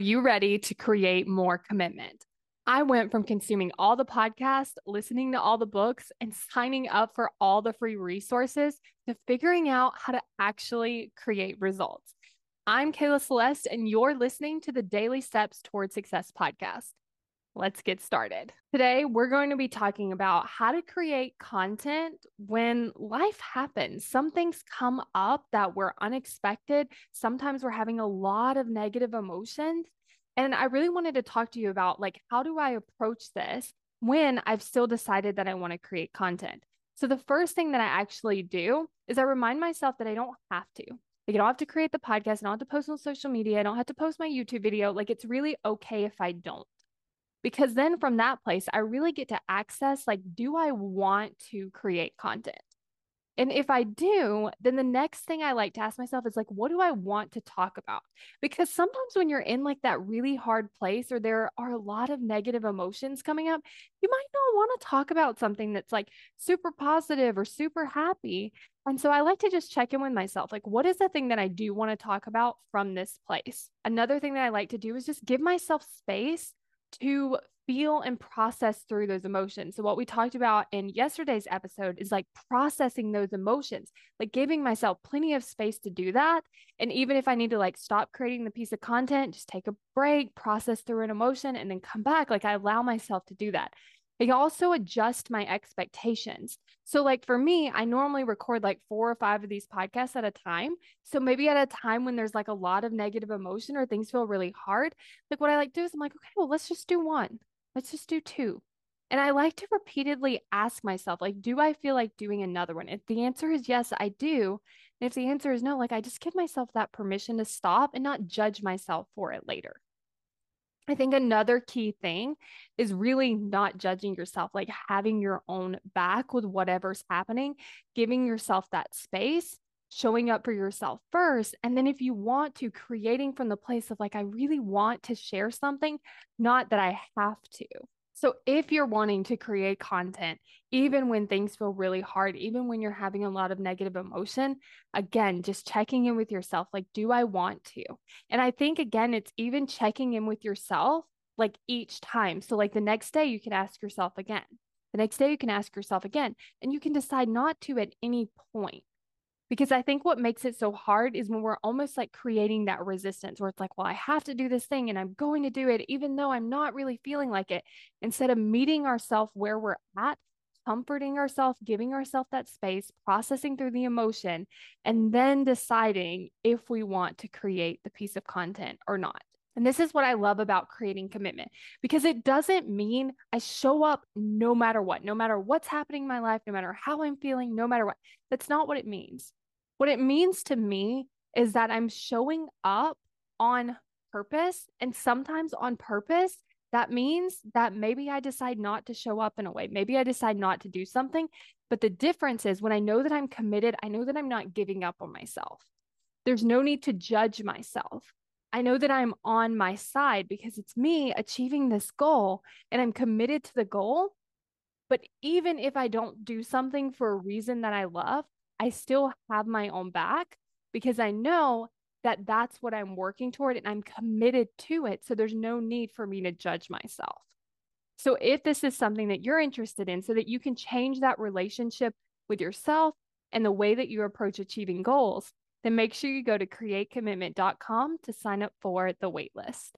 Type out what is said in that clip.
you ready to create more commitment? I went from consuming all the podcasts, listening to all the books, and signing up for all the free resources to figuring out how to actually create results. I'm Kayla Celeste, and you're listening to the Daily Steps Toward Success podcast. Let's get started. Today, we're going to be talking about how to create content when life happens. Some things come up that were unexpected. Sometimes we're having a lot of negative emotions. And I really wanted to talk to you about like how do I approach this when I've still decided that I want to create content. So the first thing that I actually do is I remind myself that I don't have to. Like, I don't have to create the podcast, I don't have to post on social media, I don't have to post my YouTube video. Like, it's really okay if I don't because then from that place i really get to access like do i want to create content? And if i do then the next thing i like to ask myself is like what do i want to talk about? Because sometimes when you're in like that really hard place or there are a lot of negative emotions coming up you might not want to talk about something that's like super positive or super happy. And so I like to just check in with myself like, what is the thing that I do want to talk about from this place? Another thing that I like to do is just give myself space to feel and process through those emotions. So, what we talked about in yesterday's episode is like processing those emotions, like giving myself plenty of space to do that. And even if I need to like stop creating the piece of content, just take a break, process through an emotion, and then come back, like I allow myself to do that. I also adjust my expectations. So, like for me, I normally record like four or five of these podcasts at a time. So, maybe at a time when there's like a lot of negative emotion or things feel really hard, like what I like to do is I'm like, okay, well, let's just do one. Let's just do two. And I like to repeatedly ask myself, like, do I feel like doing another one? If the answer is yes, I do. And if the answer is no, like, I just give myself that permission to stop and not judge myself for it later. I think another key thing is really not judging yourself, like having your own back with whatever's happening, giving yourself that space, showing up for yourself first. And then if you want to, creating from the place of like, I really want to share something, not that I have to. So, if you're wanting to create content, even when things feel really hard, even when you're having a lot of negative emotion, again, just checking in with yourself like, do I want to? And I think, again, it's even checking in with yourself like each time. So, like the next day, you can ask yourself again. The next day, you can ask yourself again, and you can decide not to at any point. Because I think what makes it so hard is when we're almost like creating that resistance where it's like, well, I have to do this thing and I'm going to do it, even though I'm not really feeling like it. Instead of meeting ourselves where we're at, comforting ourselves, giving ourselves that space, processing through the emotion, and then deciding if we want to create the piece of content or not. And this is what I love about creating commitment because it doesn't mean I show up no matter what, no matter what's happening in my life, no matter how I'm feeling, no matter what. That's not what it means. What it means to me is that I'm showing up on purpose. And sometimes on purpose, that means that maybe I decide not to show up in a way. Maybe I decide not to do something. But the difference is when I know that I'm committed, I know that I'm not giving up on myself. There's no need to judge myself. I know that I'm on my side because it's me achieving this goal and I'm committed to the goal. But even if I don't do something for a reason that I love, I still have my own back because I know that that's what I'm working toward and I'm committed to it. So there's no need for me to judge myself. So if this is something that you're interested in, so that you can change that relationship with yourself and the way that you approach achieving goals, then make sure you go to createcommitment.com to sign up for the waitlist.